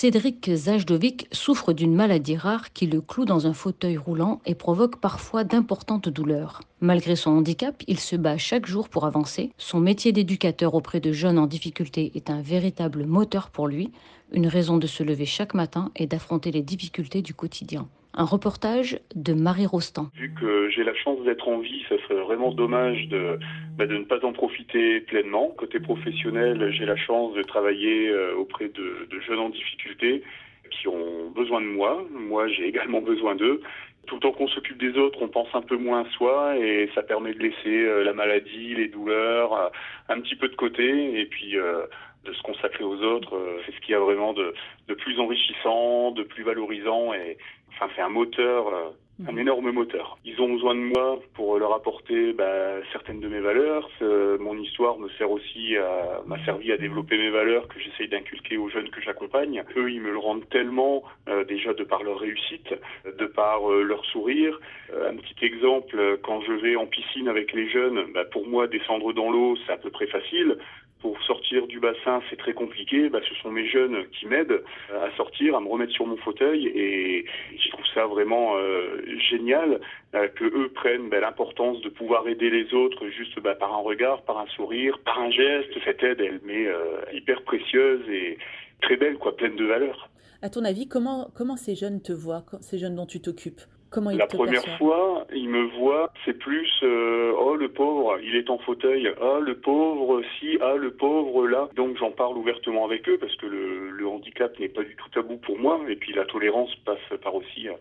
Cédric Zajdovic souffre d'une maladie rare qui le cloue dans un fauteuil roulant et provoque parfois d'importantes douleurs. Malgré son handicap, il se bat chaque jour pour avancer. Son métier d'éducateur auprès de jeunes en difficulté est un véritable moteur pour lui, une raison de se lever chaque matin et d'affronter les difficultés du quotidien. Un reportage de Marie Rostand. Vu que j'ai la chance d'être en vie, ça serait vraiment dommage de, bah, ne pas en profiter pleinement. Côté professionnel, j'ai la chance de travailler euh, auprès de, jeunes en difficulté qui ont besoin de moi. Moi, j'ai également besoin d'eux. Tout le temps qu'on s'occupe des autres, on pense un peu moins à soi et ça permet de laisser euh, la maladie, les douleurs, euh, un petit peu de côté et puis de se consacrer aux autres. C'est ce qui a vraiment de, de plus enrichissant, de plus valorisant et Enfin, c'est un moteur, euh, un mhm. énorme moteur. Ils ont besoin de moi pour leur apporter bah, certaines de mes valeurs. mon histoire me sert aussi à, m'a servi à développer mes valeurs que j'essaye d'inculquer aux jeunes que j'accompagne. Eux, ils me le rendent tellement, euh, déjà de par leur réussite, de par euh, leur sourire. un petit exemple, quand je vais en piscine avec les jeunes, bah, pour moi, descendre dans l'eau, c'est à peu près facile pour sortir du bassin, c'est très compliqué. Bah, ce sont mes jeunes qui m'aident à sortir, à me remettre sur mon fauteuil, et je trouve ça vraiment euh, génial euh, que eux prennent bah, l'importance de pouvoir aider les autres juste bah, par un regard, par un sourire, par un geste. Cette aide, elle m'est euh, hyper précieuse et très belle, quoi, pleine de valeur. À ton avis, comment comment ces jeunes te voient, ces jeunes dont tu t'occupes? Comment la première fois, il me voit, c'est plus euh, oh le pauvre, il est en fauteuil, ah le pauvre si, ah le pauvre là. Donc j'en parle ouvertement avec eux parce que le, le handicap n'est pas du tout tabou pour moi et puis la tolérance passe par aussi euh,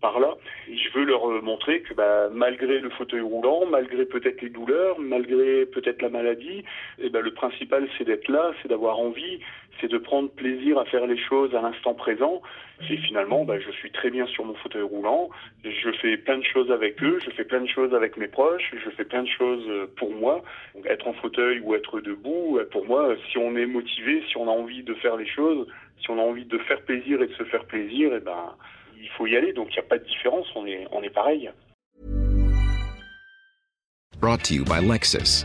par là. je veux leur euh, montrer que bah, malgré le fauteuil roulant, malgré peut-être les douleurs, malgré peut-être la maladie, eh ben, le principal c'est d'être là, c'est d'avoir envie, c'est de prendre plaisir à faire les choses à l'instant présent. Et finalement, bah, je suis très bien sur mon fauteuil roulant, je fais plein de choses avec eux, je fais plein de choses avec mes proches, je fais plein de choses euh, pour moi. Donc, être en fauteuil ou être debout, euh, pour moi, si on est motivé, si on a envie de faire les choses, si on a envie de faire plaisir et de se faire plaisir, et eh ben il faut y aller. Donc il n'y a pas de différence, on est, on est pareil. Brought to you by Lexus.